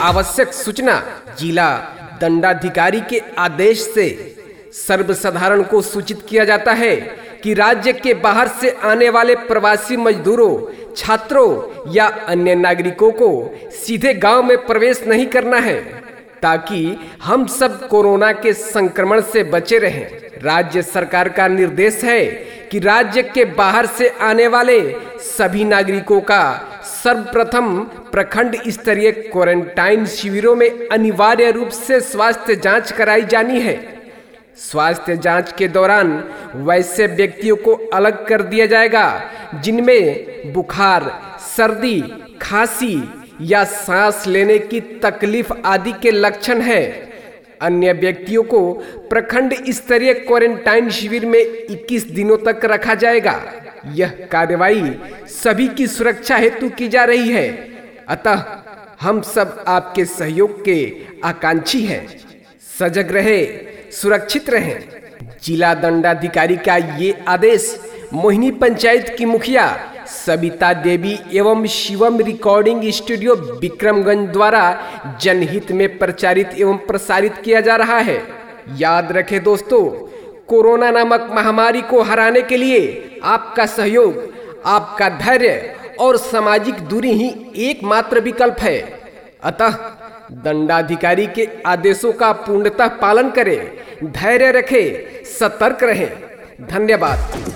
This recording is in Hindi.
आवश्यक सूचना जिला दंडाधिकारी के आदेश से सर्वसाधारण को सूचित किया जाता है कि राज्य के बाहर से आने वाले प्रवासी मजदूरों, छात्रों या अन्य नागरिकों को सीधे गाँव में प्रवेश नहीं करना है, ताकि हम सब कोरोना के संक्रमण से बचे रहें। राज्य सरकार का निर्देश है कि राज्य के बाहर से आने वाले सभी नागरिकों का सर्वप्रथम प्रखंड स्तरीय क्वारंटाइन शिविरों में अनिवार्य रूप से स्वास्थ्य जाँच कराई जानी है। स्वास्थ्य जाँच के दौरान वैसे व्यक्तियों को अलग कर दिया जाएगा, जिनमें बुखार, सर्दी, खांसी या सांस लेने की तकलीफ़ आदि के लक्षण है। अन्य व्यक्तियों को प्रखंड स्तरीय क्वारंटाइन शिविर में 21 दिनों तक रखा जाएगा। यह कार्रवाई सभी की सुरक्षा हेतु की जा रही है। अतः हम सब आपके सहयोग के आकांक्षी हैं। सजग रहे, सुरक्षित रहें। जिला दंडाधिकारी का ये आदेश मोहिनी पंचायत की मुखिया सविता देवी एवं शिवम रिकॉर्डिंग स्टूडियो विक्रमगंज द्वारा जनहित में प्रचारित एवं प्रसारित किया जा रहा है। याद रखें दोस्तों, कोरोना नामक महामारी को हराने के लिए आपका सहयोग, आपका धैर्य और सामाजिक दूरी ही एकमात्र विकल्प है। अतः दंडाधिकारी के आदेशों का पूर्णतः पालन करें, धैर्य रखें, सतर्क रहें। धन्यवाद।